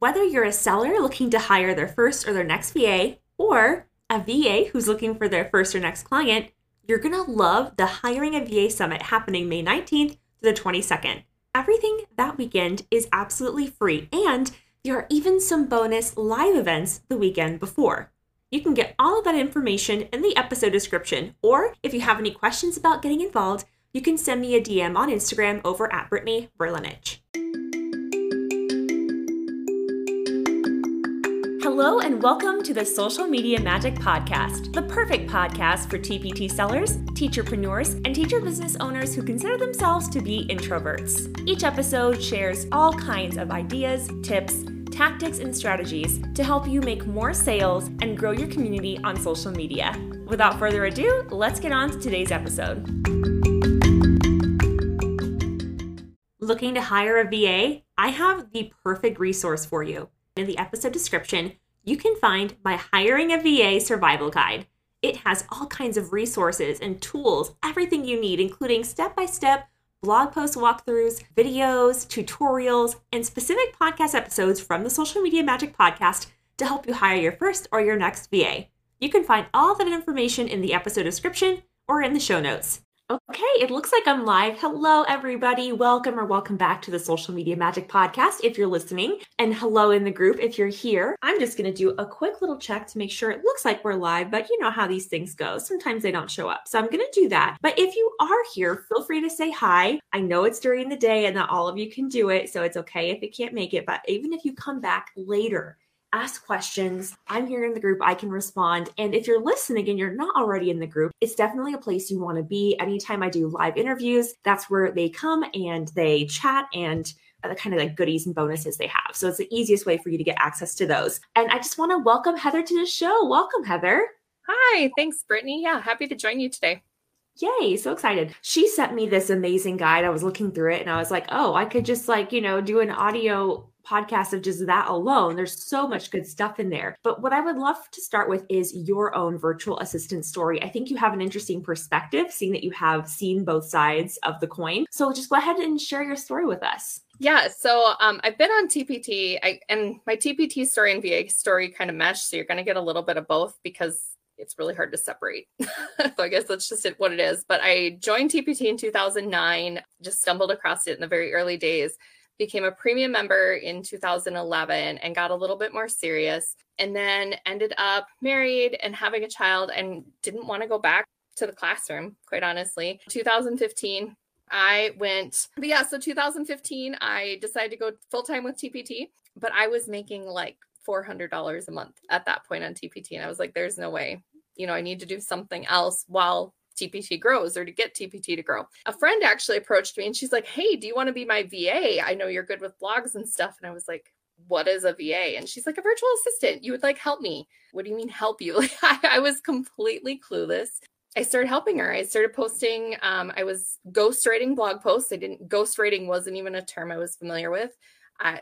Whether you're a seller looking to hire their first or their next VA, or a VA who's looking for their first or next client, you're gonna love the Hiring a VA Summit happening May 19th to the 22nd. Everything that weekend is absolutely free, and there are even some bonus live events the weekend before. You can get all of that information in the episode description, or if you have any questions about getting involved, you can send me a DM on Instagram over at Brittany Berlinich. Hello, and welcome to the Social Media Magic Podcast, the perfect podcast for TPT sellers, teacherpreneurs, and teacher business owners who consider themselves to be introverts. Each episode shares all kinds of ideas, tips, tactics, and strategies to help you make more sales and grow your community on social media. Without further ado, let's get on to today's episode. Looking to hire a VA? I have the perfect resource for you. In the episode description, you can find my Hiring a VA Survival Guide. It has all kinds of resources and tools, everything you need, including step by step blog post walkthroughs, videos, tutorials, and specific podcast episodes from the Social Media Magic podcast to help you hire your first or your next VA. You can find all that information in the episode description or in the show notes. Okay, it looks like I'm live. Hello, everybody. Welcome or welcome back to the Social Media Magic Podcast if you're listening, and hello in the group if you're here. I'm just going to do a quick little check to make sure it looks like we're live, but you know how these things go. Sometimes they don't show up. So I'm going to do that. But if you are here, feel free to say hi. I know it's during the day and not all of you can do it, so it's okay if it can't make it. But even if you come back later, ask questions. I'm here in the group. I can respond. And if you're listening and you're not already in the group, it's definitely a place you want to be. Anytime I do live interviews, that's where they come and they chat and the kind of like goodies and bonuses they have. So it's the easiest way for you to get access to those. And I just want to welcome Heather to the show. Welcome, Heather. Hi, thanks, Brittany. Yeah, happy to join you today. Yay, so excited. She sent me this amazing guide. I was looking through it and I was like, oh, I could just like, you know, do an audio podcast of just that alone. There's so much good stuff in there. But what I would love to start with is your own virtual assistant story. I think you have an interesting perspective, seeing that you have seen both sides of the coin. So just go ahead and share your story with us. Yeah, so um, I've been on TPT, I, and my TPT story and VA story kind of mesh. So you're going to get a little bit of both because it's really hard to separate. so I guess that's just what it is. But I joined TPT in 2009, just stumbled across it in the very early days became a premium member in 2011 and got a little bit more serious and then ended up married and having a child and didn't want to go back to the classroom quite honestly. 2015 i went but yeah so 2015 i decided to go full-time with tpt but i was making like $400 a month at that point on tpt and i was like there's no way. You know i need to do something else while TPT grows or to get TPT to grow. A friend actually approached me and she's like, Hey, do you want to be my VA? I know you're good with blogs and stuff. And I was like, what is a VA? And she's like, a virtual assistant. You would like help me. What do you mean help you? Like I, I was completely clueless. I started helping her. I started posting. Um, I was ghostwriting blog posts. I didn't ghostwriting wasn't even a term I was familiar with.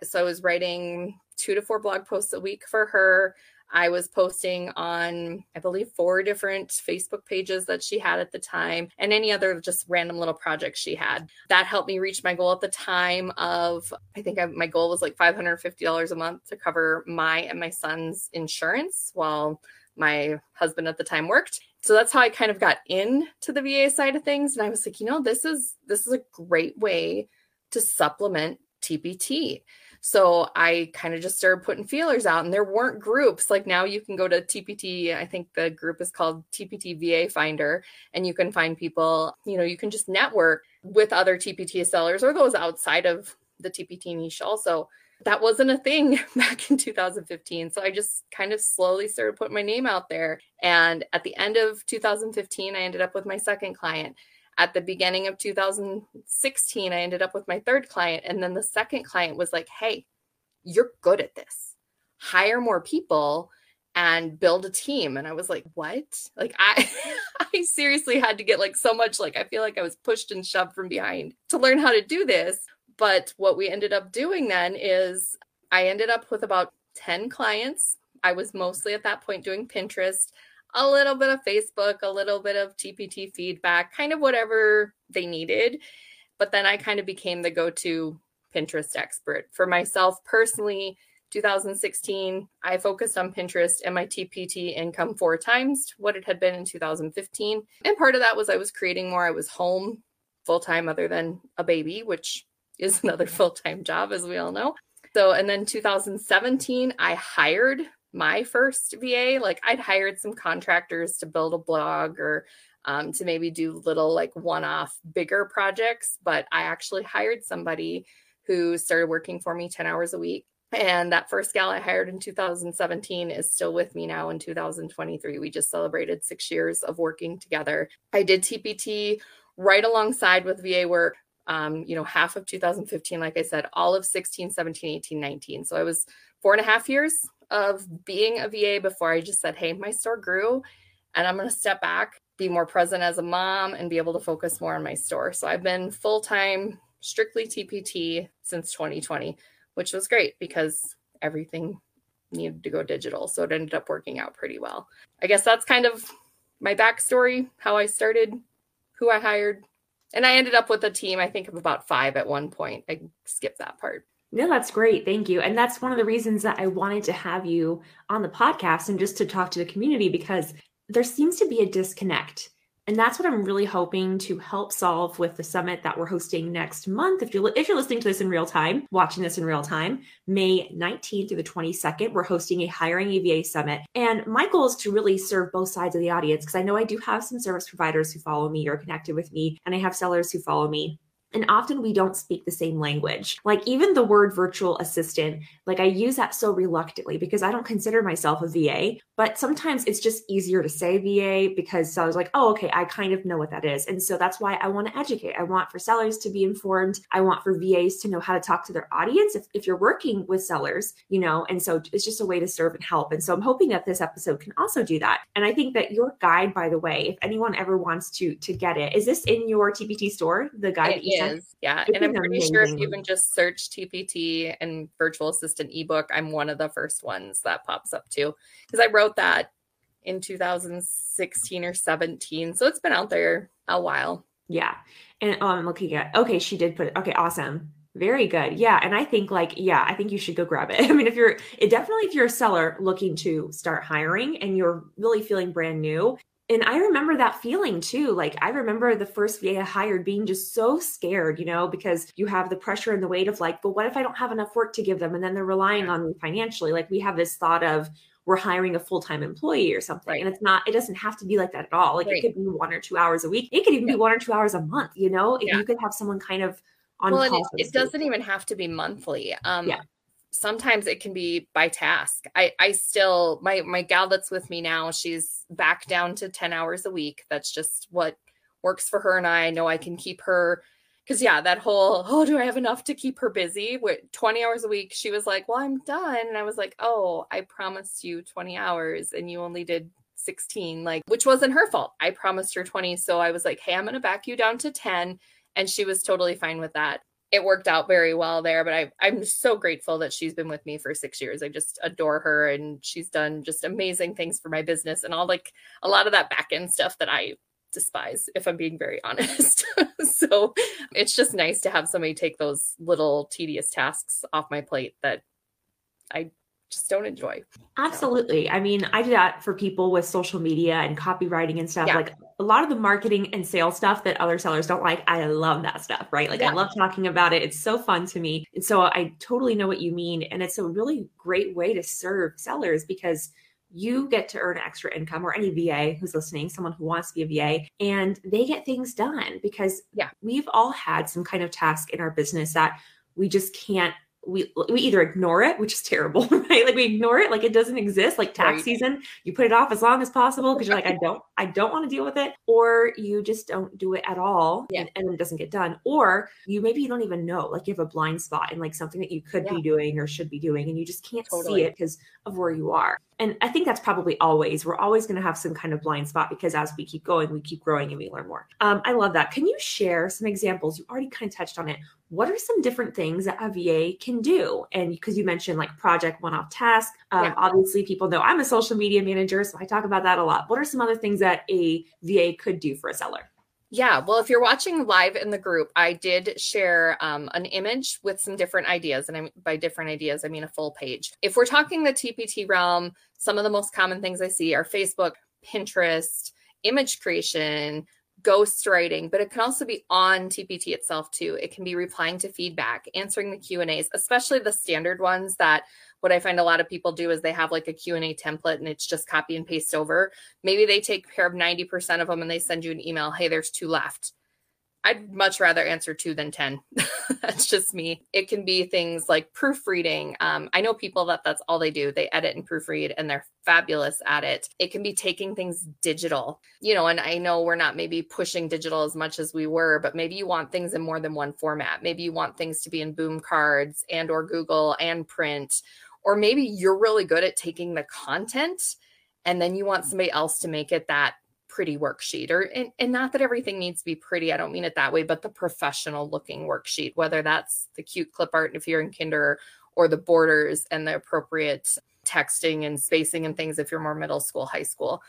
So I was writing two to four blog posts a week for her. I was posting on, I believe, four different Facebook pages that she had at the time and any other just random little projects she had. That helped me reach my goal at the time of, I think I, my goal was like $550 a month to cover my and my son's insurance while my husband at the time worked. So that's how I kind of got into the VA side of things. And I was like, you know, this is this is a great way to supplement TPT. So I kind of just started putting feelers out, and there weren't groups. Like now you can go to TPT, I think the group is called TPT VA Finder, and you can find people, you know, you can just network with other TPT sellers or those outside of the TPT niche also. That wasn't a thing back in 2015. So I just kind of slowly started putting my name out there. And at the end of 2015, I ended up with my second client at the beginning of 2016, I ended up with my third client. And then the second client was like, hey, you're good at this. Hire more people and build a team. And I was like, what? Like I I seriously had to get like so much like I feel like I was pushed and shoved from behind to learn how to do this. But what we ended up doing then is I ended up with about 10 clients. I was mostly at that point doing Pinterest a little bit of Facebook, a little bit of TPT feedback, kind of whatever they needed. But then I kind of became the go to Pinterest expert. For myself personally, 2016, I focused on Pinterest and my TPT income four times what it had been in 2015. And part of that was I was creating more. I was home full time, other than a baby, which is another full time job, as we all know. So, and then 2017, I hired my first VA. Like I'd hired some contractors to build a blog or um, to maybe do little like one off bigger projects, but I actually hired somebody who started working for me 10 hours a week and that first gal I hired in 2017 is still with me now in 2023. We just celebrated six years of working together. I did TPT right alongside with VA work, um, you know, half of 2015, like I said, all of 16, 17, 18, 19. So I was four and a half years of being a VA before I just said, hey, my store grew and I'm going to step back, be more present as a mom, and be able to focus more on my store. So I've been full time, strictly TPT since 2020 which was great because everything needed to go digital. So it ended up working out pretty well. I guess that's kind of my backstory, how I started, who I hired. And I ended up with a team, I think, of about five at one point. I skipped that part. No, that's great. Thank you. And that's one of the reasons that I wanted to have you on the podcast and just to talk to the community because there seems to be a disconnect and that's what I'm really hoping to help solve with the summit that we're hosting next month. If you're if you're listening to this in real time, watching this in real time, May 19th through the 22nd, we're hosting a hiring a VA summit. And my goal is to really serve both sides of the audience because I know I do have some service providers who follow me or connected with me, and I have sellers who follow me. And often we don't speak the same language. Like even the word virtual assistant, like I use that so reluctantly because I don't consider myself a VA, but sometimes it's just easier to say VA because sellers like, oh, okay, I kind of know what that is. And so that's why I want to educate. I want for sellers to be informed. I want for VAs to know how to talk to their audience if, if you're working with sellers, you know, and so it's just a way to serve and help. And so I'm hoping that this episode can also do that. And I think that your guide, by the way, if anyone ever wants to to get it, is this in your TPT store? The guide? It is, yeah. and I'm pretty amazing. sure if you even just search TPT and virtual assistant ebook, I'm one of the first ones that pops up too. Because I wrote that in 2016 or 17. So it's been out there a while. Yeah. And oh, I'm looking at okay, she did put it. Okay, awesome. Very good. Yeah. And I think like, yeah, I think you should go grab it. I mean, if you're it definitely if you're a seller looking to start hiring and you're really feeling brand new, and I remember that feeling too. Like I remember the first VA I hired being just so scared, you know, because you have the pressure and the weight of like, but what if I don't have enough work to give them and then they're relying on me financially? Like we have this thought of we're hiring a full-time employee or something. Right. And it's not, it doesn't have to be like that at all. Like right. it could be one or two hours a week. It could even yeah. be one or two hours a month, you know? Yeah. You could have someone kind of on well, it, it doesn't even have to be monthly. Um yeah sometimes it can be by task. I I still my my gal that's with me now, she's back down to 10 hours a week. That's just what works for her and I. I know I can keep her because yeah, that whole oh, do I have enough to keep her busy? With 20 hours a week, she was like, Well, I'm done. And I was like, Oh, I promised you 20 hours and you only did 16, like which wasn't her fault. I promised her 20. So I was like, Hey, I'm gonna back you down to 10. And she was totally fine with that it worked out very well there. But I, I'm so grateful that she's been with me for six years. I just adore her, and she's done just amazing things for my business and all like a lot of that back end stuff that I despise, if I'm being very honest. so it's just nice to have somebody take those little tedious tasks off my plate that I just don't enjoy. Absolutely. I mean, I do that for people with social media and copywriting and stuff. Yeah. Like a lot of the marketing and sales stuff that other sellers don't like, I love that stuff, right? Like yeah. I love talking about it. It's so fun to me. And so I totally know what you mean. And it's a really great way to serve sellers because you get to earn extra income or any VA who's listening, someone who wants to be a VA, and they get things done because yeah, we've all had some kind of task in our business that we just can't we we either ignore it, which is terrible, right? Like we ignore it, like it doesn't exist. Like tax right. season, you put it off as long as possible because you're like, I don't, I don't want to deal with it, or you just don't do it at all, yeah. and, and, it doesn't get done, or you maybe you don't even know, like you have a blind spot in like something that you could yeah. be doing or should be doing, and you just can't totally. see it because of where you are. And I think that's probably always, we're always going to have some kind of blind spot because as we keep going, we keep growing and we learn more. Um, I love that. Can you share some examples? You already kind of touched on it. What are some different things that a VA can do? And because you mentioned like project one off task, um, yeah. obviously people know I'm a social media manager, so I talk about that a lot. What are some other things that a VA could do for a seller? Yeah, well, if you're watching live in the group, I did share um, an image with some different ideas. And I, by different ideas, I mean a full page. If we're talking the TPT realm, some of the most common things I see are Facebook, Pinterest, image creation, ghostwriting, but it can also be on TPT itself too. It can be replying to feedback, answering the Q and A's, especially the standard ones that what I find a lot of people do is they have like a Q&A template and it's just copy and paste over. Maybe they take care of 90% of them and they send you an email, "Hey, there's two left." I'd much rather answer two than 10. that's just me. It can be things like proofreading. Um, I know people that that's all they do. They edit and proofread and they're fabulous at it. It can be taking things digital, you know, and I know we're not maybe pushing digital as much as we were, but maybe you want things in more than one format. Maybe you want things to be in boom cards and or Google and print or maybe you're really good at taking the content and then you want mm. somebody else to make it that pretty worksheet or and, and, not that everything needs to be pretty i don't mean it that way but the professional looking worksheet whether that's the cute clip art if you're in kinder or the borders and the appropriate texting and spacing and things if you're more middle school high school.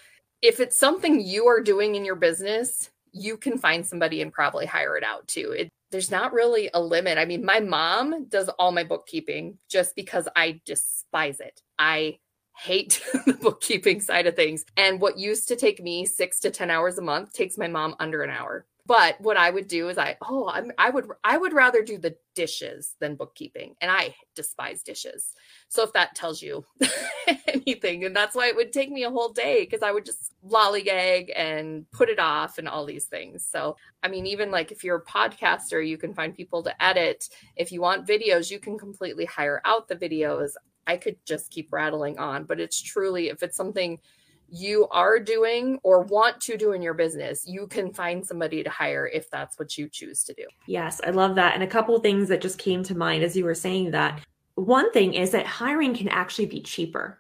If it's something you are doing in your business you can find somebody and probably hire it out too it, there's not really a limit. I mean, my mom does all my bookkeeping just because I despise it. I hate the bookkeeping side of things. And what used to take me six to 10 hours a month takes my mom under an hour. But what I would do is I oh I'm, I would I would rather do the dishes than bookkeeping, and I despise dishes. So if that tells you anything, and that's why it would take me a whole day because I would just lollygag and put it off and all these things. So I mean, even like if you're a podcaster, you can find people to edit. If you want videos, you can completely hire out the videos. I could just keep rattling on, but it's truly if it's something you are doing or want to do in your business, you can find somebody to hire if that's what you choose to do. Yes, I love that. And a couple of things that just came to mind as you were saying that. One thing is that hiring can actually be cheaper.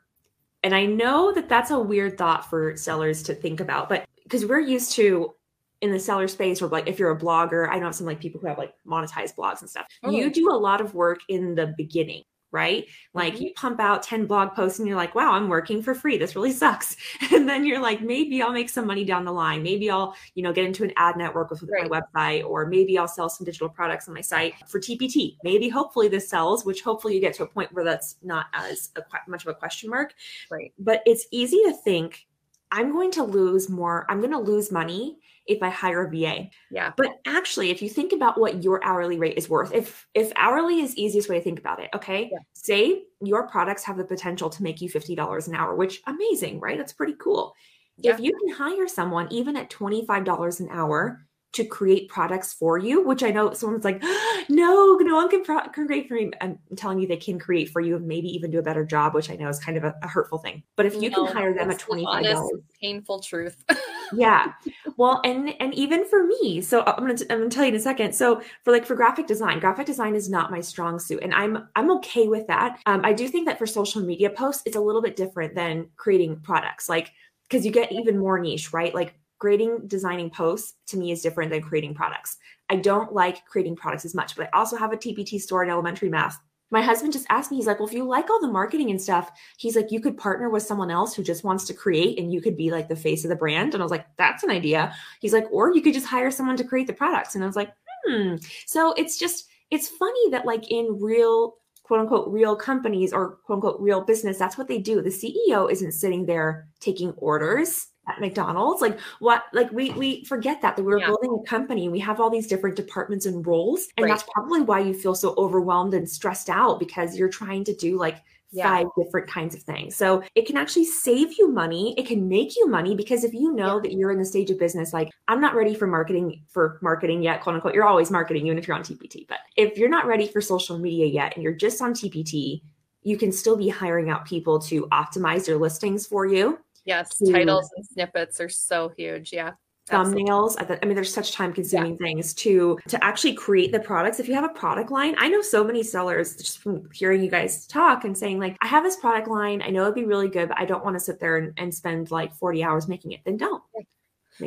And I know that that's a weird thought for sellers to think about, but because we're used to in the seller space or like if you're a blogger, I know some like people who have like monetized blogs and stuff. Oh. You do a lot of work in the beginning right? Like mm-hmm. you pump out 10 blog posts and you're like, wow, I'm working for free. This really sucks. And then you're like, maybe I'll make some money down the line. Maybe I'll, you know, get into an ad network with right. my website, or maybe I'll sell some digital products on my site for TPT. Maybe hopefully this sells, which hopefully you get to a point where that's not as a, much of a question mark. Right. But it's easy to think I'm going to lose more, I'm going to lose money if I hire a VA. Yeah. But actually, if you think about what your hourly rate is worth, if if hourly is easiest way to think about it, okay? Yeah. Say your products have the potential to make you $50 an hour, which amazing, right? That's pretty cool. Yeah. If you can hire someone even at $25 an hour to create products for you, which I know someone's like, no, no one can, pro- create for me. I'm telling you they can create for you and maybe even do a better job, which I know is kind of a, a hurtful thing. But if you no, can hire them at $25, painful truth. yeah. Well, and and even for me, so I'm gonna I'm gonna tell you in a second. So for like for graphic design, graphic design is not my strong suit, and I'm I'm okay with that. Um, I do think that for social media posts, it's a little bit different than creating products, like because you get even more niche, right? Like grading designing posts to me is different than creating products. I don't like creating products as much, but I also have a TPT store in elementary math. My husband just asked me, he's like, Well, if you like all the marketing and stuff, he's like, you could partner with someone else who just wants to create and you could be like the face of the brand. And I was like, That's an idea. He's like, Or you could just hire someone to create the products. And I was like, Hmm. So it's just, it's funny that like in real quote unquote real companies or quote unquote real business, that's what they do. The CEO isn't sitting there taking orders at McDonald's. Like what like we we forget that that we're yeah. building a company. We have all these different departments and roles. And right. that's probably why you feel so overwhelmed and stressed out because you're trying to do like yeah. five different kinds of things. So it can actually save you money. It can make you money because if you know yeah. that you're in the stage of business, like I'm not ready for marketing for marketing yet, quote unquote, you're always marketing, even if you're on TPT. But if you're not ready for social media yet and you're just on TPT, you can still be hiring out people to optimize your listings for you Yes, to, titles and snippets are so huge. Yeah. thumbnails i mean there's such time consuming yeah. things to to actually create the products if you have a product line i know so many sellers just from hearing you guys talk and saying like i have this product line i know it'd be really good but i don't want to sit there and, and spend like 40 hours making it then don't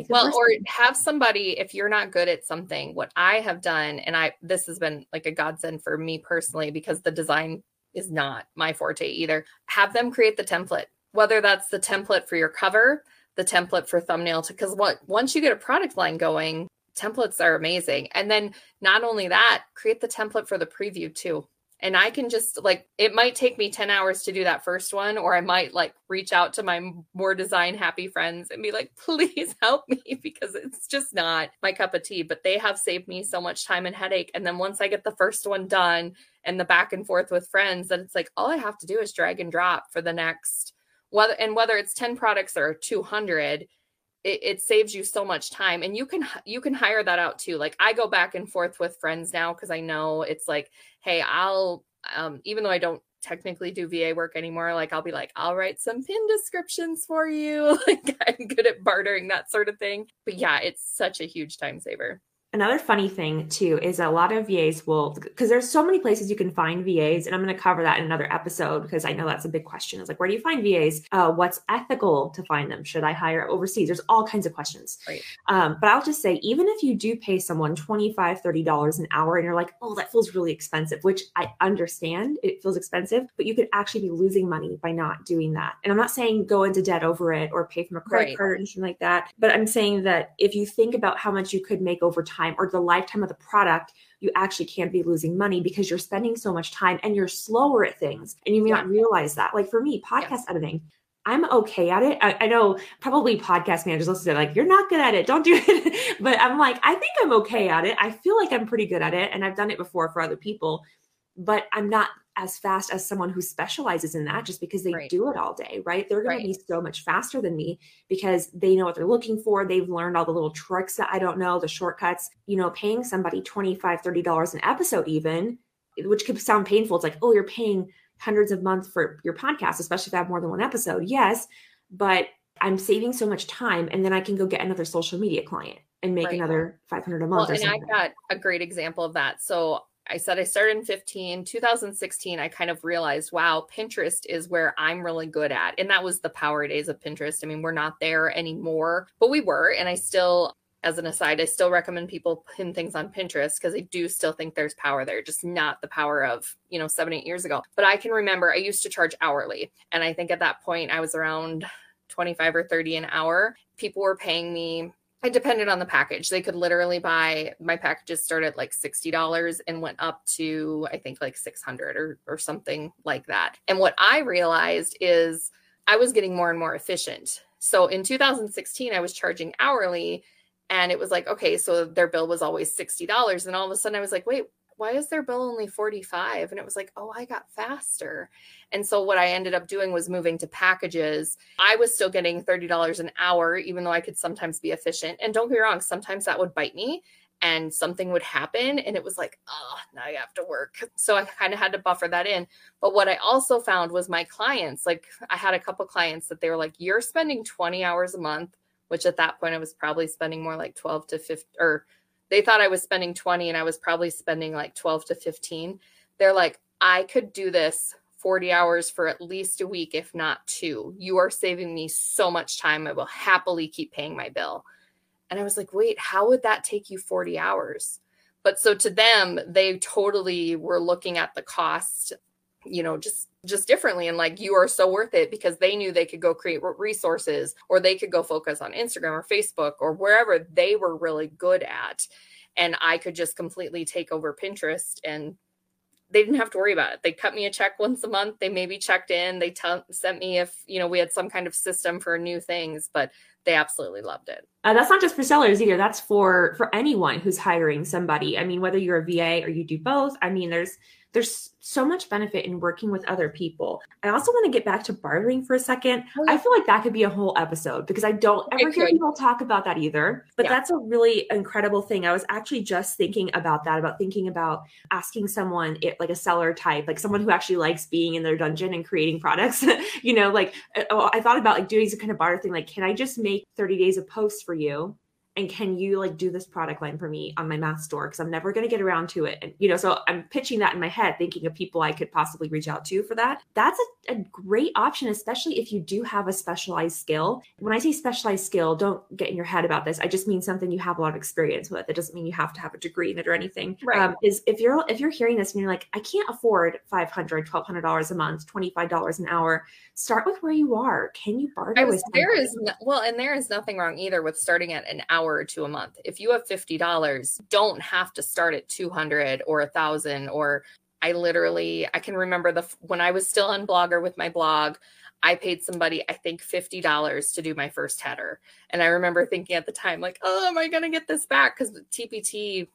well or have somebody if you're not good at something what i have done and i this has been like a godsend for me personally because the design is not my forte either have them create the template whether that's the template for your cover, the template for thumbnail, because what once you get a product line going, templates are amazing. And then not only that, create the template for the preview too. And I can just like it might take me 10 hours to do that first one or I might like reach out to my more design happy friends and be like please help me because it's just not my cup of tea. But they have saved me so much time and headache. And then once I get the first one done and the back and forth with friends that it's like all I have to do is drag and drop for the next whether and whether it's 10 products or 200 it, it, saves you so much time. And you can you can hire that out too. Like i go back and forth with friends now because i know it's like hey i'll um, even though i don't technically do va work anymore like i'll be like i'll write some pin descriptions for you. Like i'm good at bartering that sort of thing. But yeah it's such a huge time saver Another funny thing too is a lot of VAs will because there's so many places you can find VAs, and I'm going to cover that in another episode because I know that's a big question. Is like where do you find VAs? Uh, what's ethical to find them? Should I hire overseas? There's all kinds of questions. Right. Um, but I'll just say, even if you do pay someone 25 $30 an hour, and you're like, oh, that feels really expensive, which I understand it feels expensive, but you could actually be losing money by not doing that. And I'm not saying go into debt over it or pay from a credit right. card or anything like that, but I'm saying that if you think about how much you could make over time time or the lifetime of the product, you actually can't be losing money because you're spending so much time and you're slower at things and you may yeah. not realize that. Like for me, podcast yes. editing, I'm okay at it. I, I, know probably podcast managers listen to it like, you're not good at it. Don't do it. but I'm like, I think I'm okay at it. I feel like I'm pretty good at it. And I've done it before for other people, but I'm not as fast as someone who specializes in that mm-hmm. just because they right. do it all day, right? They're going right. to be so much faster than me because they know what they're looking for. They've learned all the little tricks that I don't know, the shortcuts. You know, paying somebody $25, $30 an episode, even, which could sound painful. It's like, oh, you're paying hundreds of months for your podcast, especially if I have more than one episode. Yes, but I'm saving so much time and then I can go get another social media client and make right. another 500 a month. Well, and I've got a great example of that. So I said I started in 15, 2016, I kind of realized, wow, Pinterest is where I'm really good at. And that was the power days of Pinterest. I mean, we're not there anymore, but we were. And I still, as an aside, I still recommend people pin things on Pinterest because I do still think there's power there, just not the power of, you know, seven, eight years ago. But I can remember I used to charge hourly. And I think at that point I was around 25 or 30 an hour. People were paying me it depended on the package. They could literally buy my packages started like $60 and went up to I think like 600 or or something like that. And what I realized is I was getting more and more efficient. So in 2016 I was charging hourly and it was like okay, so their bill was always $60 and all of a sudden I was like, "Wait, why is their bill only 45 and it was like oh i got faster. And so what i ended up doing was moving to packages. I was still getting $30 an hour even though i could sometimes be efficient. And don't get me wrong sometimes that would bite me and something would happen and it was like oh now you have to work. So i kind of had to buffer that in. But what i also found was my clients like i had a couple clients that they were like you're spending 20 hours a month which at that point i was probably spending more like 12 to 15 or they thought I was spending 20 and I was probably spending like 12 to 15. They're like, I could do this 40 hours for at least a week, if not two. You are saving me so much time. I will happily keep paying my bill. And I was like, wait, how would that take you 40 hours? But so to them, they totally were looking at the cost, you know, just just differently and like you are so worth it because they knew they could go create resources or they could go focus on Instagram or Facebook or wherever they were really good at and I could just completely take over Pinterest and they didn't have to worry about it. They cut me a check once a month. They maybe checked in. They t- sent me if you know we had some kind of system for new things, but they absolutely loved it. Uh, that's not just for sellers either. That's for for anyone who's hiring somebody. I mean, whether you're a VA or you do both. I mean, there's there's so much benefit in working with other people. I also want to get back to bartering for a second. Oh, I feel like that could be a whole episode because I don't ever hear people talk about that either. But yeah. that's a really incredible thing. I was actually just thinking about that, about thinking about asking someone, it, like a seller type, like someone who actually likes being in their dungeon and creating products. you know, like uh, oh, I thought about like doing some kind of barter thing. Like, can I just make 30 days of posts for you? And can you like do this product line for me on my math store? Because i'm never going to get around to it. And you know so i'm pitching that in my head thinking of people i could possibly reach out to for that. That's a, a great option especially if you do have a specialized skill. When i say specialized skill don't get in your head about this. I just mean something you have a lot of experience with. It doesn't mean you have to have a degree in it or anything. Right. Um, is if you're if you're hearing this and you're like i can't afford 500 1200 dollars a month $25 an hour start with where you are. Can you barter with there is no, well and there is nothing wrong either with starting at an hour hour to a month. If you have $50, don't have to start at 200 or a thousand or I literally I can remember the when I was still on Blogger with my blog, I paid somebody I think $50 to do my first header. And I remember thinking at the time like, "Oh, am I going to get this back cuz TPT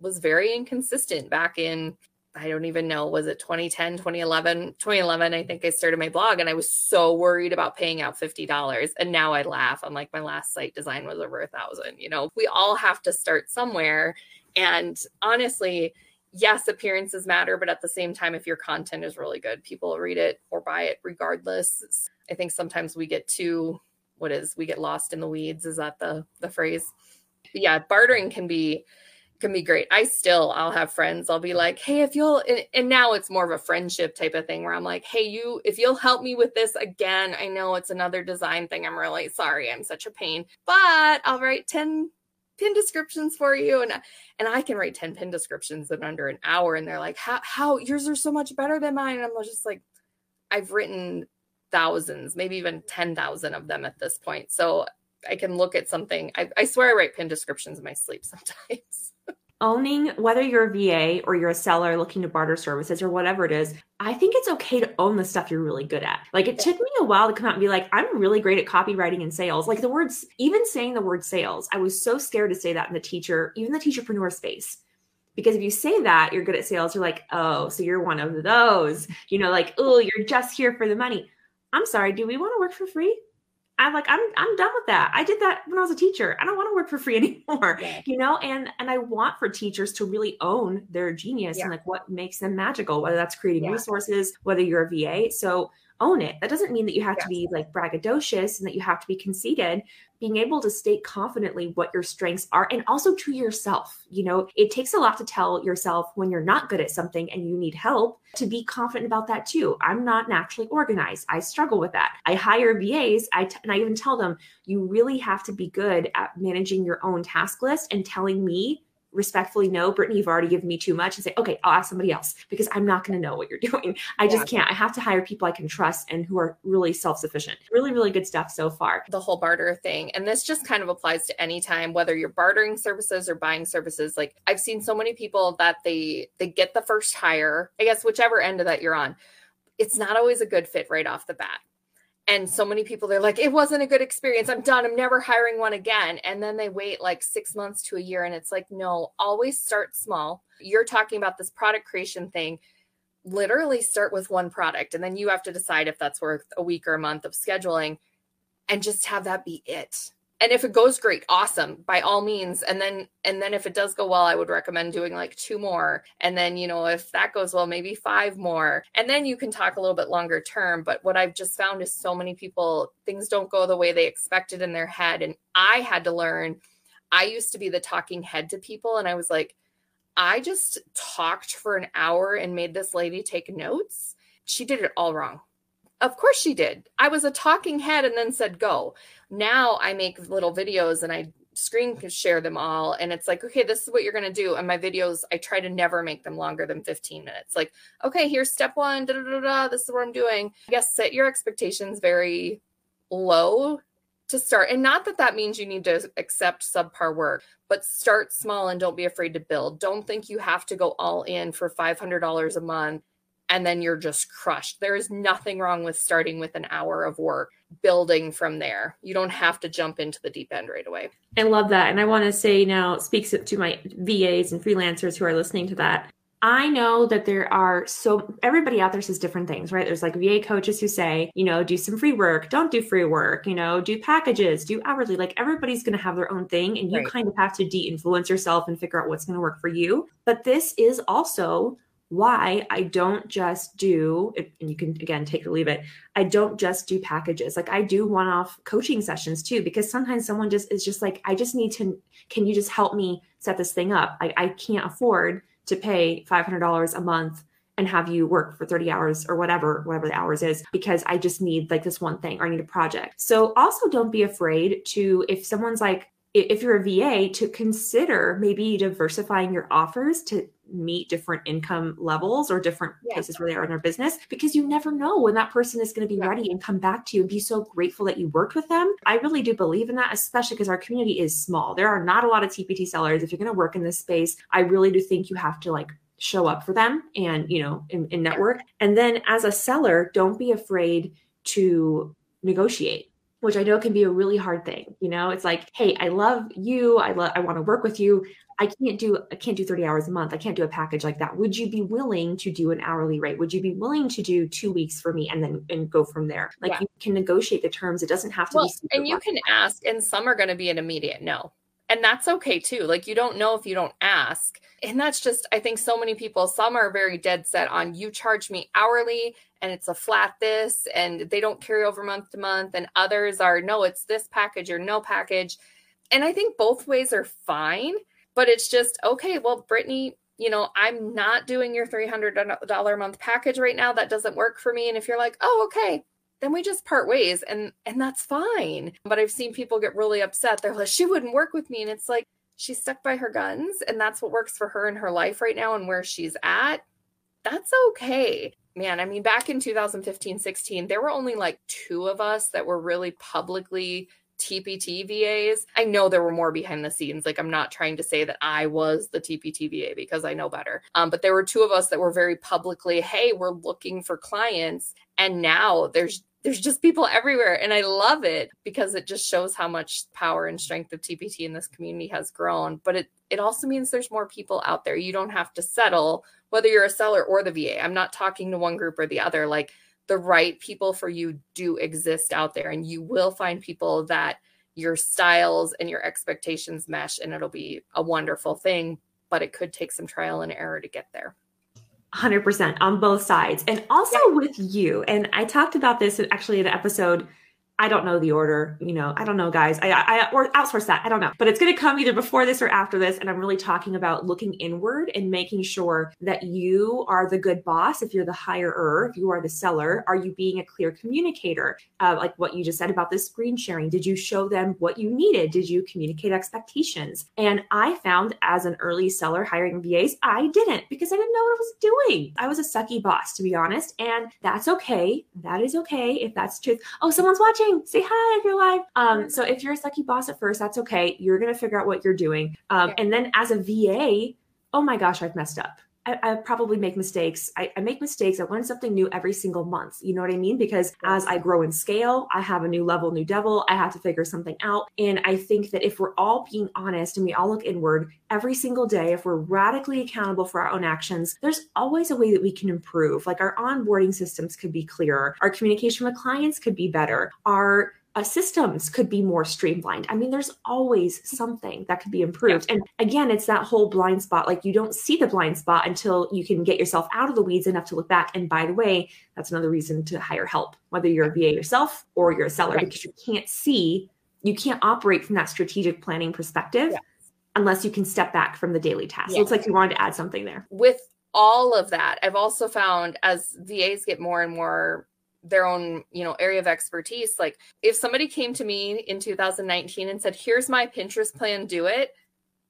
was very inconsistent back in I don't even know, was it 2010, 2011? 2011, I think I started my blog and I was so worried about paying out $50. And now I laugh. I'm like, my last site design was over a thousand. You know, we all have to start somewhere. And honestly, yes, appearances matter, but at the same time, if your content is really good, people read it or buy it regardless. I think sometimes we get too, what is, we get lost in the weeds. Is that the the phrase? But yeah, bartering can be can be great. I still, I'll have friends. I'll be like, hey, if you'll, and, and, now it's more of a friendship type of thing where I'm like, hey, you, if you'll help me with this again, I know it's another design thing. I'm really sorry. I'm such a pain, but I'll write 10 pin descriptions for you. And, and I can write 10 pin descriptions in under an hour. And they're like, how, how yours are so much better than mine. And I'm just like, I've written thousands, maybe even 10,000 of them at this point. So I can look at something. I, I swear I write pin descriptions in my sleep sometimes owning whether you're a VA or you're a seller looking to barter services or whatever it is, I think it's okay to own the stuff you're really good at. Like it took me a while to come out and be like, I'm really great at copywriting and sales. Like the words, even saying the word sales, I was so scared to say that in the teacher, even the teacherpreneur space. Because if you say that you're good at sales, you're like, oh, so you're one of those, you know, like, oh, you're just here for the money. I'm sorry, do we want to work for free? I'm like, I'm I'm done with that. I did that when I was a teacher. I don't want to work for free anymore. Yeah. You know, and and I want for teachers to really own their genius yeah. and like what makes them magical, whether that's creating yeah. resources, whether you're a VA. So own it. That doesn't mean that you have yes. to be like braggadocious and that you have to be conceited. Being able to state confidently what your strengths are and also to yourself. You know, it takes a lot to tell yourself when you're not good at something and you need help to be confident about that too. I'm not naturally organized. I struggle with that. I hire VAs I t- and I even tell them, you really have to be good at managing your own task list and telling me respectfully no, Brittany, you've already given me too much and say, okay, I'll ask somebody else because I'm not going to know what you're doing. I yeah. just can't. I have to hire people I can trust and who are really self sufficient. Really, really good stuff so far. The whole barter thing. And this just kind of applies to any time, whether you're bartering services or buying services. Like I've seen so many people that they they get the first hire, I guess whichever end of that you're on. It's not always a good fit right off the bat and so many people they're like it wasn't a good experience. I'm done. I'm never hiring one again. And then they wait like six months to a year and it's like no always start small. You're talking about this product creation thing. Literally start with one product and then you have to decide if that's worth a week or a month of scheduling and just have that be it and if it goes great awesome by all means. And then and then if it does go well i would recommend doing like two more. And then you know if that goes well maybe five more. And then you can talk a little bit longer term. But what i've just found is so many people things don't go the way they expected in their head. And i had to learn i used to be the talking head to people. And i was like i just talked for an hour and made this lady take notes. She did it all wrong of course she did. I was a talking head and then said go. Now I make little videos and I screen share them all and it's like okay this is what you're going to do. And my videos i try to never make them longer than 15 minutes. Like okay here's step one da, da, da, da, this is what i'm doing. I guess set your expectations very low to start. And not that that means you need to accept subpar work but start small and don't be afraid to build. Don't think you have to go all in for $500 a month and then you're just crushed. There is nothing wrong with starting with an hour of work, building from there. You don't have to jump into the deep end right away. I love that. And I want to say now, speaks to my VAs and freelancers who are listening to that. I know that there are so everybody out there says different things, right? There's like VA coaches who say, you know, do some free work, don't do free work, you know, do packages, do hourly. Like everybody's going to have their own thing, and you right. kind of have to de influence yourself and figure out what's going to work for you. But this is also why I don't just do, and you can again take or leave it, I don't just do packages. Like I do one off coaching sessions too, because sometimes someone just is just like, I just need to, can you just help me set this thing up? I, I can't afford to pay $500 a month and have you work for 30 hours or whatever, whatever the hours is, because I just need like this one thing or I need a project. So also don't be afraid to, if someone's like, if you're a VA, to consider maybe diversifying your offers to meet different income levels or different yeah. places where they are in their business because you never know when that person is going to be yeah. ready and come back to you and be so grateful that you worked with them. I really do believe in that, especially because our community is small. There are not a lot of TPT sellers. If you're going to work in this space, I really do think you have to like show up for them and you know in, in network and then as a seller don't be afraid to negotiate which I know can be a really hard thing. You know, it's like, hey, I love you. I love I want to work with you. I can't do I can't do 30 hours a month. I can't do a package like that. Would you be willing to do an hourly rate? Would you be willing to do 2 weeks for me and then and go from there? Like yeah. you can negotiate the terms. It doesn't have to well, be And you can ask and some are going to be an immediate no. And that's okay too. Like you don't know if you don't ask. And that's just, I think so many people, some are very dead set on you charge me hourly and it's a flat this and they don't carry over month to month. And others are, no, it's this package or no package. And I think both ways are fine, but it's just, okay, well, Brittany, you know, I'm not doing your $300 a month package right now. That doesn't work for me. And if you're like, oh, okay, then we just part ways and and that's fine but i've seen people get really upset they're like she wouldn't work with me and it's like she's stuck by her guns and that's what works for her in her life right now and where she's at that's okay man i mean back in 2015 16 there were only like two of us that were really publicly TPT VAs. I know there were more behind the scenes. Like I'm not trying to say that I was the TPT VA because I know better. Um, but there were two of us that were very publicly, hey, we're looking for clients. And now there's there's just people everywhere and i love it because it just shows how much power and strength of tpt in this community has grown but it it also means there's more people out there. You don't have to settle whether you're a seller or the va i'm not talking to one group or the other. Like the right people for you do exist out there and you will find people that your styles and your expectations mesh and it'll be a wonderful thing but it could take some trial and error to get there 100% on both sides and also yeah. with you and i talked about this actually in an episode I don't know the order. You know, I don't know, guys. I, I or outsource that. I don't know, but it's going to come either before this or after this. And I'm really talking about looking inward and making sure that you are the good boss. If you're the hirer, if you are the seller, are you being a clear communicator? Uh, like what you just said about this screen sharing. Did you show them what you needed? Did you communicate expectations? And I found as an early seller hiring VAs, I didn't because I didn't know what I was doing. I was a sucky boss, to be honest, and that's okay. That is okay if that's truth. Oh, someone's watching say hi if you're live. Um, so if you're a sucky boss at first, that's okay. You're gonna figure out what you're doing. Um, and then as a VA, oh my gosh, I've messed up. I, I, probably make mistakes. I, I, make mistakes. I learn something new every single month. You know what I mean? Because as I grow in scale, I have a new level, new devil. I have to figure something out. And I think that if we're all being honest and we all look inward every single day, if we're radically accountable for our own actions, there's always a way that we can improve. Like our onboarding systems could be clearer, our communication with clients could be better, our uh, systems could be more streamlined. I mean, there's always something that could be improved. Yeah. And again, it's that whole blind spot. Like you don't see the blind spot until you can get yourself out of the weeds enough to look back. And by the way, that's another reason to hire help, whether you're a VA yourself or you're a seller, right. because you can't see, you can't operate from that strategic planning perspective. Unless you can step back from the daily task. Looks like you wanted to add something there. With all of that, I've also found as VAs get more and more their own you know area of expertise like if somebody came to me in 2019 and said here's my pinterest plan do it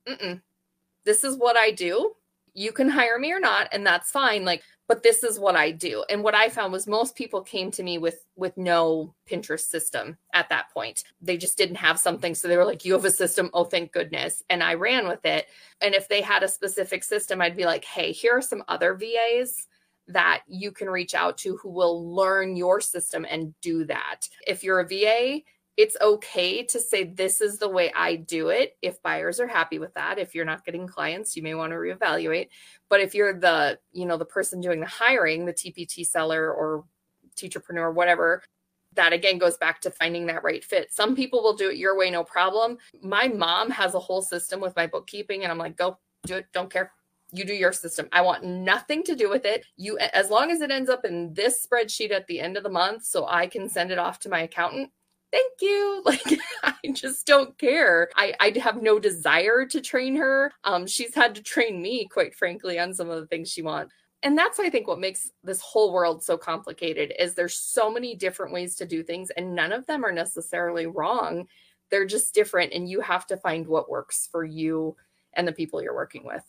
Mm-mm. this is what i do. You can hire me or not and that's fine like but this is what i do. And what i found was most people came to me with with no pinterest system at that point. They just didn't have something so they were like you have a system? Oh thank goodness. And i ran with it. And if they had a specific system i'd be like hey here are some other vas that you can reach out to who will learn your system and do that. If you're a VA, it's okay to say this is the way I do it if buyers are happy with that. If you're not getting clients, you may want to reevaluate. But if you're the, you know, the person doing the hiring, the TPT seller or teacherpreneur, whatever, that again goes back to finding that right fit. Some people will do it your way, no problem. My mom has a whole system with my bookkeeping, and I'm like, go do it, don't care you do your system. I want nothing to do with it. You as long as it ends up in this spreadsheet at the end of the month so I can send it off to my accountant. Thank you. Like I just don't care. I I have no desire to train her. Um she's had to train me quite frankly on some of the things she wants. And that's I think what makes this whole world so complicated is there's so many different ways to do things and none of them are necessarily wrong. They're just different and you have to find what works for you and the people you're working with.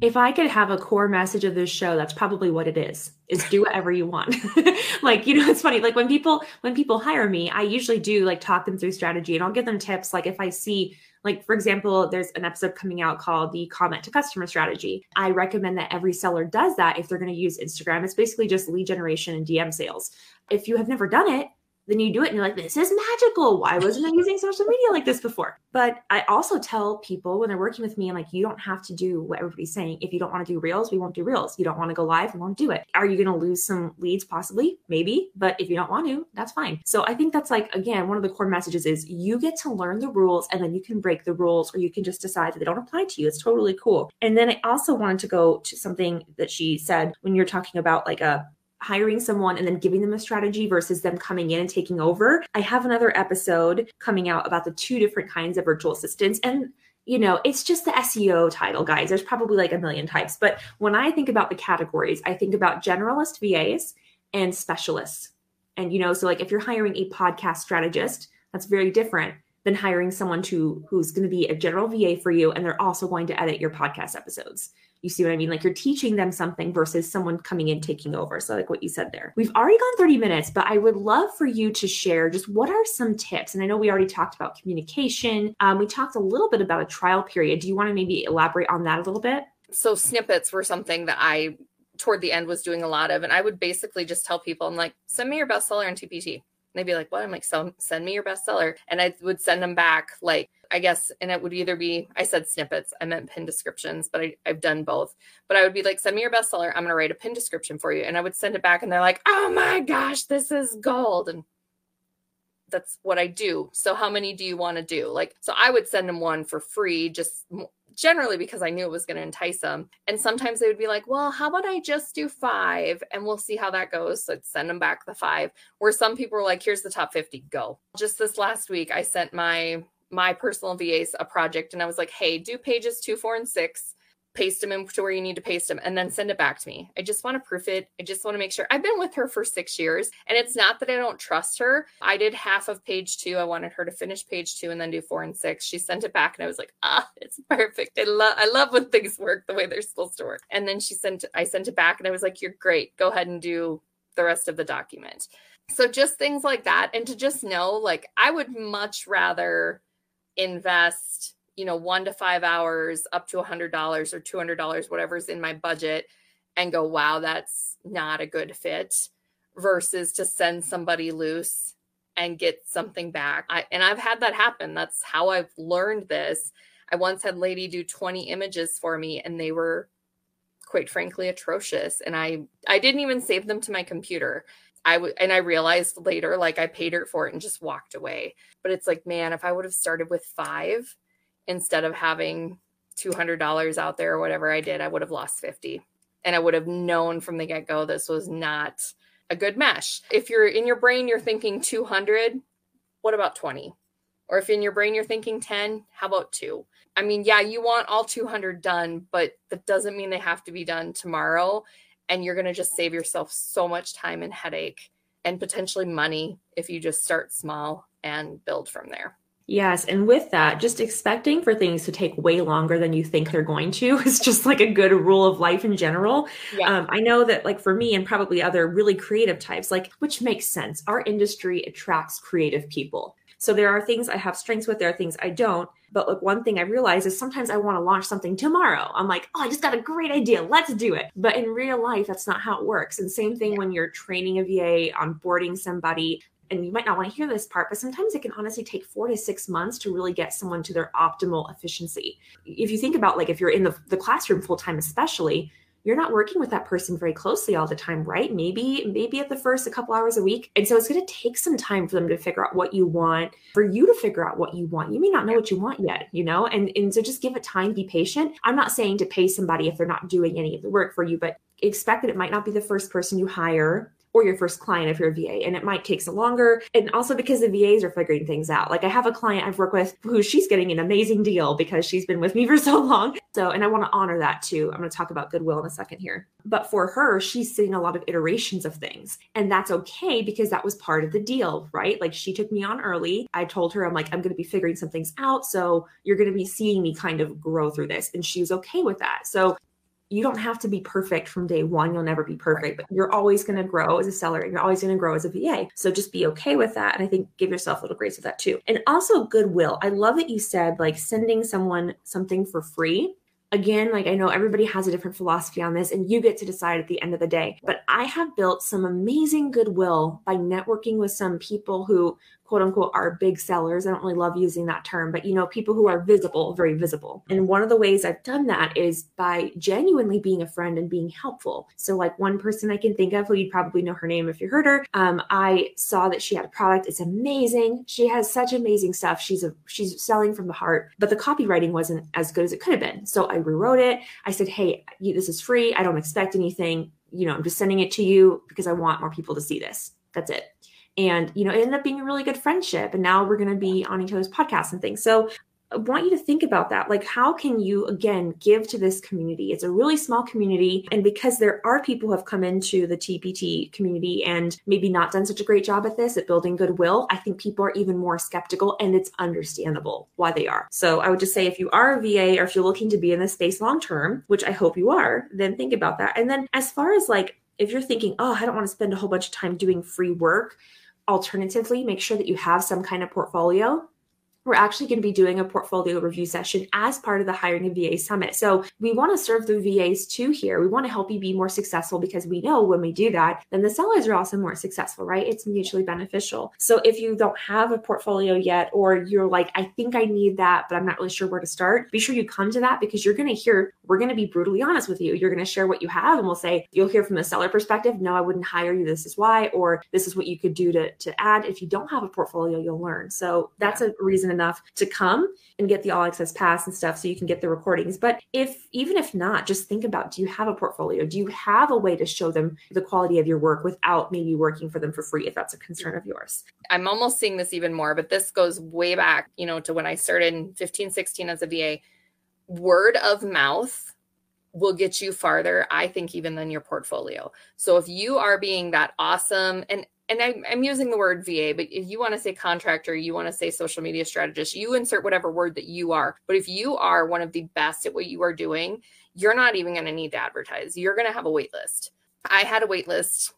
If I could have a core message of this show, that's probably what it is. Is do whatever you want. like, you know, it's funny. Like when people when people hire me, I usually do like talk them through strategy and I'll give them tips. Like if I see like for example, there's an episode coming out called the comment to customer strategy. I recommend that every seller does that if they're going to use Instagram. It's basically just lead generation and DM sales. If you have never done it, then you do it and you're like, this is magical. Why wasn't I using social media like this before? But I also tell people when they're working with me, I'm like, you don't have to do what everybody's saying. If you don't want to do reels, we won't do reels. You don't want to go live, we won't do it. Are you going to lose some leads? Possibly, maybe. But if you don't want to, that's fine. So I think that's like, again, one of the core messages is you get to learn the rules and then you can break the rules or you can just decide that they don't apply to you. It's totally cool. And then I also wanted to go to something that she said when you're talking about like a hiring someone and then giving them a strategy versus them coming in and taking over. I have another episode coming out about the two different kinds of virtual assistants and you know, it's just the SEO title, guys. There's probably like a million types. But when I think about the categories, I think about generalist VAs and specialists. And, you know, so like if you're hiring a podcast strategist, that's very different than hiring someone to who's going to be a general VA for you and they're also going to edit your podcast episodes. You see what I mean? Like you're teaching them something versus someone coming in taking over. So, like what you said there. We've already gone 30 minutes, but I would love for you to share just what are some tips? And I know we already talked about communication. Um, we talked a little bit about a trial period. Do you want to maybe elaborate on that a little bit? So, snippets were something that I, toward the end, was doing a lot of. And I would basically just tell people, I'm like, send me your bestseller and TPT they'd be like, "What?" I'm like, "So send me your bestseller," and I would send them back like I guess, and it would either be I said snippets, I meant pin descriptions, but I, I've done both. But I would be like, "Send me your bestseller. I'm going to write a pin description for you," and I would send it back, and they're like, "Oh my gosh, this is gold!" and that's what I do. So how many do you want to do? Like, so I would send them one for free, just generally because I knew it was going to entice them. And sometimes they would be like, well, how about I just do five and we'll see how that goes. So I'd send them back the five. Where some people were like, here's the top 50, go. Just this last week, I sent my my personal VAs a project and I was like, hey, do pages two, four, and six paste them into where you need to paste them and then send it back to me. I just want to proof it. I just want to make sure. I've been with her for six years and it's not that I don't trust her. I did half of page two. I wanted her to finish page two and then do four and six. She sent it back and I was like, ah, it's perfect. I love I love when things work the way they're supposed to work. And then she sent I sent it back and I was like, you're great. Go ahead and do the rest of the document. So just things like that. And to just know, like, I would much rather invest you know, one to five hours up to a hundred dollars or two hundred dollars, whatever's in my budget, and go, wow, that's not a good fit, versus to send somebody loose and get something back. I, and I've had that happen. That's how I've learned this. I once had lady do 20 images for me and they were quite frankly atrocious and I I didn't even save them to my computer. I would and I realized later like I paid her for it and just walked away. But it's like man, if I would have started with 5 instead of having $200 out there or whatever I did, I would have lost 50. And I would have known from the get go this was not a good mesh. If you're in your brain, you're thinking 200, what about 20? Or if in your brain you're thinking 10, how about two? I mean, yeah, you want all 200 done, but that doesn't mean they have to be done tomorrow. And you're going to just save yourself so much time and headache and potentially money if you just start small and build from there. Yes. And with that, just expecting for things to take way longer than you think they're going to is just like a good rule of life in general. Yeah. Um, I know that, like, for me and probably other really creative types, like, which makes sense, our industry attracts creative people. So there are things I have strengths with, there are things I don't. But like one thing I realize is sometimes I want to launch something tomorrow. I'm like, oh, I just got a great idea. Let's do it. But in real life, that's not how it works. And same thing when you're training a VA, onboarding somebody and you might not want to hear this part, but sometimes it can honestly take four to six months to really get someone to their optimal efficiency. If you think about like if you're in the, the classroom full time, especially, you're not working with that person very closely all the time, right? Maybe, maybe at the first a couple hours a week. And so it's going to take some time for them to figure out what you want, for you to figure out what you want. You may not know what you want yet, you know? And, and so just give it time, be patient. I'm not saying to pay somebody if they're not doing any of the work for you, but expect that it might not be the first person you hire or your first client if you're a VA. And it might take some longer. And also because the VAs are figuring things out. Like I have a client I've worked with who she's getting an amazing deal because she's been with me for so long. So, and I want to honor that too. I'm going to talk about goodwill in a second here. But for her, she's seeing a lot of iterations of things. And that's okay because that was part of the deal, right? Like she took me on early. I told her, I'm like, I'm going to be figuring some things out. So you're going to be seeing me kind of grow through this. And she was okay with that. So you don't have to be perfect from day one. You'll never be perfect, but you're always going to grow as a seller. And you're always going to grow as a VA. So just be okay with that. And I think give yourself a little grace with that too. And also goodwill. I love that you said like sending someone something for free again, like I know everybody has a different philosophy on this, and you get to decide at the end of the day. But I have built some amazing goodwill by networking with some people who quote unquote are big sellers. I don't really love using that term, but you know, people who are visible, very visible. And one of the ways I've done that is by genuinely being a friend and being helpful. So, like one person I can think of who you'd probably know her name if you heard her. Um, I saw that she had a product. It's amazing. She has such amazing stuff. She's a she's selling from the heart, but the copywriting wasn't as good as it could have been. So I rewrote it. I said, "Hey, this is free. I don't expect anything. You know, I'm just sending it to you because I want more people to see this. That's it." and you know it ended up being a really good friendship and now we're going to be on each other's podcasts and things so want you to think about that. Like, how can you again give to this community? It's a really small community. And because there are people who have come into the TPT community and maybe not done such a great job at this, at building goodwill, I think people are even more skeptical and it's understandable why they are. So I would just say if you are a VA or if you're looking to be in this space long term, which I hope you are, then think about that. And then as far as like, if you're thinking, oh, I don't want to spend a whole bunch of time doing free work, Alternatively, make sure that you have some kind of portfolio we're actually going to be doing a portfolio review session as part of the Hiring a VA Summit. So we want to serve the VAs too here. We want to help you be more successful because we know when we do that, then the sellers are also more successful, right? It's mutually beneficial. So if you don't have a portfolio yet, or you're like, I think I need that, but I'm not really sure where to start, be sure you come to that because you're going to hear, we're going to be brutally honest with you. You're going to share what you have, and we'll say, you'll hear from the seller perspective, no, I wouldn't hire you. This is why, or this is what you could do to, to add. If you don't have a portfolio, you'll learn. So that's a reason enough to come and get the all access pass and stuff so you can get the recordings. But if even if not, just think about do you have a portfolio? Do you have a way to show them the quality of your work without maybe working for them for free if that's a concern of yours? I'm almost seeing this even more, but this goes way back, you know, to when I started in 15, 16 as a VA. Word of mouth will get you farther, I think, even than your portfolio. So if you are being that awesome, and and I'm, I'm using the word VA, but if you want to say contractor, you want to say social media strategist, you insert whatever word that you are. But if you are one of the best at what you are doing, you're not even going to need to advertise. You're going to have a wait list. I had a wait list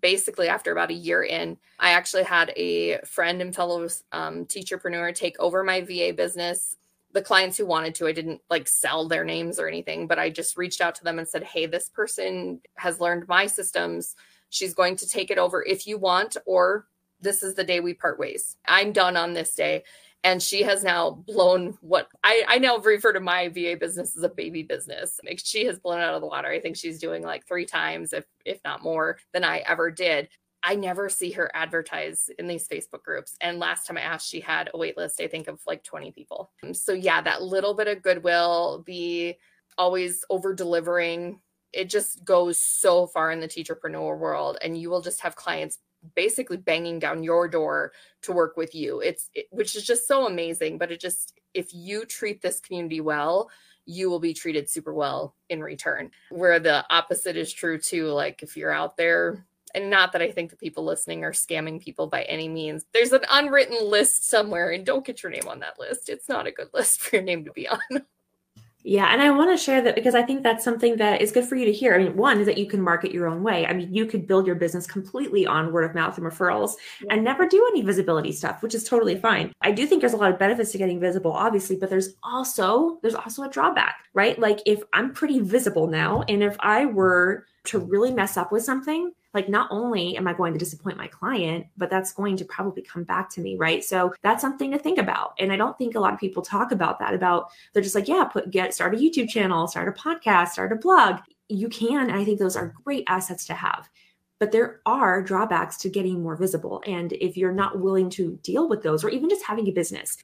basically after about a year in. I actually had a friend and fellow um, teacherpreneur take over my VA business. The clients who wanted to, I didn't like sell their names or anything, but I just reached out to them and said, Hey, this person has learned my systems She's going to take it over if you want, or this is the day we part ways. I'm done on this day. And she has now blown what I, I now refer to my VA business as a baby business. Like She has blown out of the water. I think she's doing like three times, if if not more, than I ever did. I never see her advertise in these Facebook groups. And last time I asked, she had a wait list, I think, of like 20 people. So, yeah, that little bit of goodwill, the always over delivering, it just goes so far in the teacherpreneur world and you will just have clients basically banging down your door to work with you it's it, which is just so amazing but it just if you treat this community well you will be treated super well in return where the opposite is true too like if you're out there and not that I think the people listening are scamming people by any means. There's an unwritten list somewhere, and don't get your name on that list. It's not a good list for your name to be on. Yeah, and I want to share that because I think that's something that is good for you to hear. I mean, one is that you can market your own way. I mean, you could build your business completely on word of mouth and referrals yeah. and never do any visibility stuff, which is totally fine. I do think there's a lot of benefits to getting visible, obviously, but there's also there's also a drawback, right? Like if I'm pretty visible now and if I were to really mess up with something, like not only am I going to disappoint my client, but that's going to probably come back to me, right? So that's something to think about. And I don't think a lot of people talk about that about they're just like, yeah, put get start a YouTube channel, start a podcast, start a blog. You can, I think those are great assets to have. But there are drawbacks to getting more visible. And if you're not willing to deal with those, or even just having a business,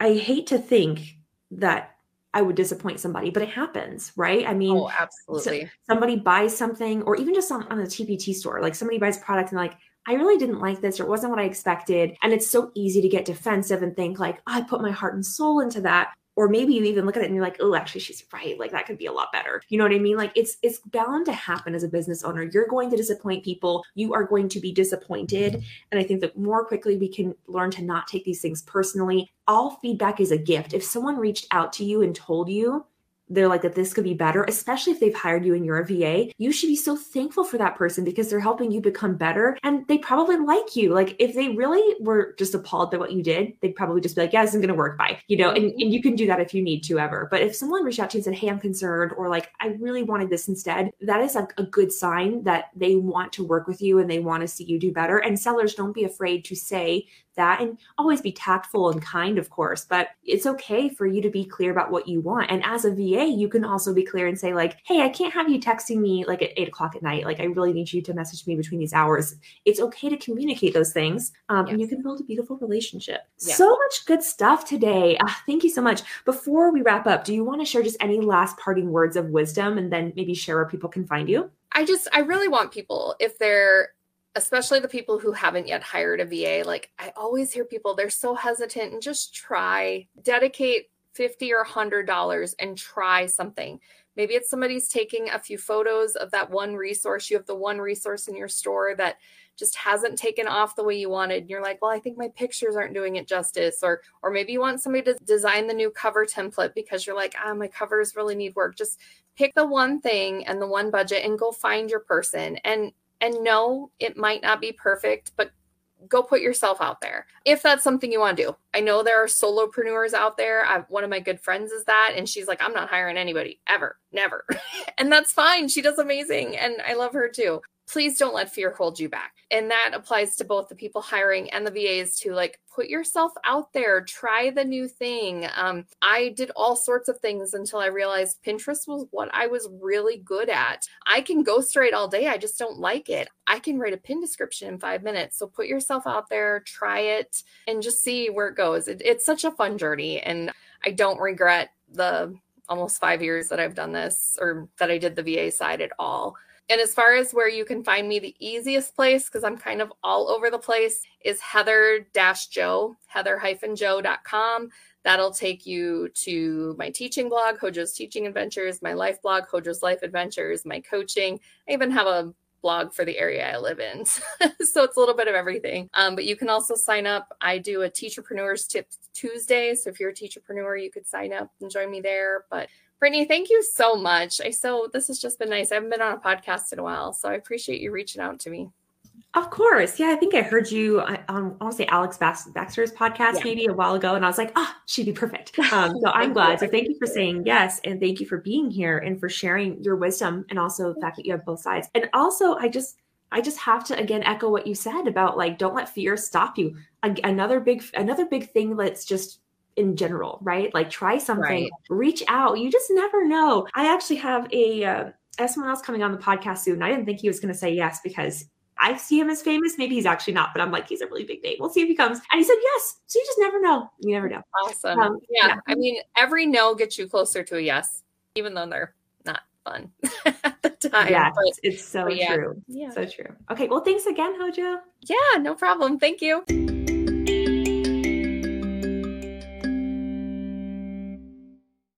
I hate to think that I would disappoint somebody, but it happens, right? I mean, oh, absolutely. So somebody buys something, or even just on, on a TPT store, like somebody buys a product and like, I really didn't like this, or it wasn't what I expected. And it's so easy to get defensive and think like, oh, I put my heart and soul into that or maybe you even look at it and you're like oh actually she's right. Like that could be a lot better. You know what i mean? Like it's it's bound to happen as a business owner. You're going to disappoint people. You are going to be disappointed. And i think that more quickly we can learn to not take these things personally. All feedback is a gift. If someone reached out to you and told you they're like that this could be better, especially if they've hired you and you're a VA, you should be so thankful for that person because they're helping you become better and they probably like you. Like if they really were just appalled by what you did, they'd probably just be like, yeah, this isn't going to work. Bye. You know, and, and you can do that if you need to ever. But if someone reached out to you and said, hey, I'm concerned, or like, I really wanted this instead, that is a, a good sign that they want to work with you and they want to see you do better. And sellers, don't be afraid to say that and always be tactful and kind, of course, but it's okay for you to be clear about what you want. And as a VA, you can also be clear and say, like, hey, I can't have you texting me like at eight o'clock at night. Like, I really need you to message me between these hours. It's okay to communicate those things. Um, yes. And you can build a beautiful relationship. Yeah. So much good stuff today. Uh, thank you so much. Before we wrap up, do you want to share just any last parting words of wisdom and then maybe share where people can find you? I just, I really want people, if they're especially the people who haven't yet hired a VA, like I always hear people, they're so hesitant and just try, dedicate 50 or 100 dollars and try something. Maybe it's somebody's taking a few photos of that one resource. You have the one resource in your store that just hasn't taken off the way you wanted. And you're like, well, I think my pictures aren't doing it justice. Or or maybe you want somebody to design the new cover template because you're like, ah, my covers really need work. Just pick the one thing and the one budget and go find your person. And and no, it might not be perfect, but go put yourself out there if that's something you want to do. I know there are solopreneurs out there. I've, one of my good friends is that, and she's like, I'm not hiring anybody ever, never. and that's fine. She does amazing. And I love her too please don't let fear hold you back. And that applies to both the people hiring and the VAs to like put yourself out there, try the new thing. Um, I did all sorts of things until I realized Pinterest was what I was really good at. I can go straight all day, I just don't like it. I can write a pin description in five minutes. So put yourself out there, try it, and just see where it goes. It, it's such a fun journey. And I don't regret the almost five years that I've done this or that I did the VA side at all. And as far as where you can find me, the easiest place, because I'm kind of all over the place, is heather joe, heather-joe.com. That'll take you to my teaching blog, Hojo's Teaching Adventures, my life blog, Hojo's Life Adventures, my coaching. I even have a blog for the area I live in. so it's a little bit of everything. Um, but you can also sign up. I do a Teacherpreneurs Tips Tuesday. So if you're a teacherpreneur, you could sign up and join me there. But Brittany, thank you so much. I so this has just been nice. I haven't been on a podcast in a while, so I appreciate you reaching out to me. Of course. Yeah, I think I heard you on, I want to say Alex Baxter's podcast yeah. maybe a while ago, and I was like, ah, oh, she'd be perfect. Um, so I'm glad. So thank you for saying yes, and thank you for being here and for sharing your wisdom, and also the fact that you have both sides. And also, I just, I just have to again echo what you said about like, don't let fear stop you. Another big, another big thing that's just in general, right? Like try something, right. reach out. You just never know. I actually have a uh, someone else coming on the podcast soon. I didn't think he was going to say yes because I see him as famous. Maybe he's actually not, but I'm like, he's a really big name. We'll see if he comes. And he said yes. So you just never know. You never know. Awesome. Um, yeah. yeah. I mean, every no gets you closer to a yes, even though they're not fun at the time. Yeah, but, it's so true. Yeah. So true. Okay. Well, thanks again, Hojo. Yeah, no problem. Thank you.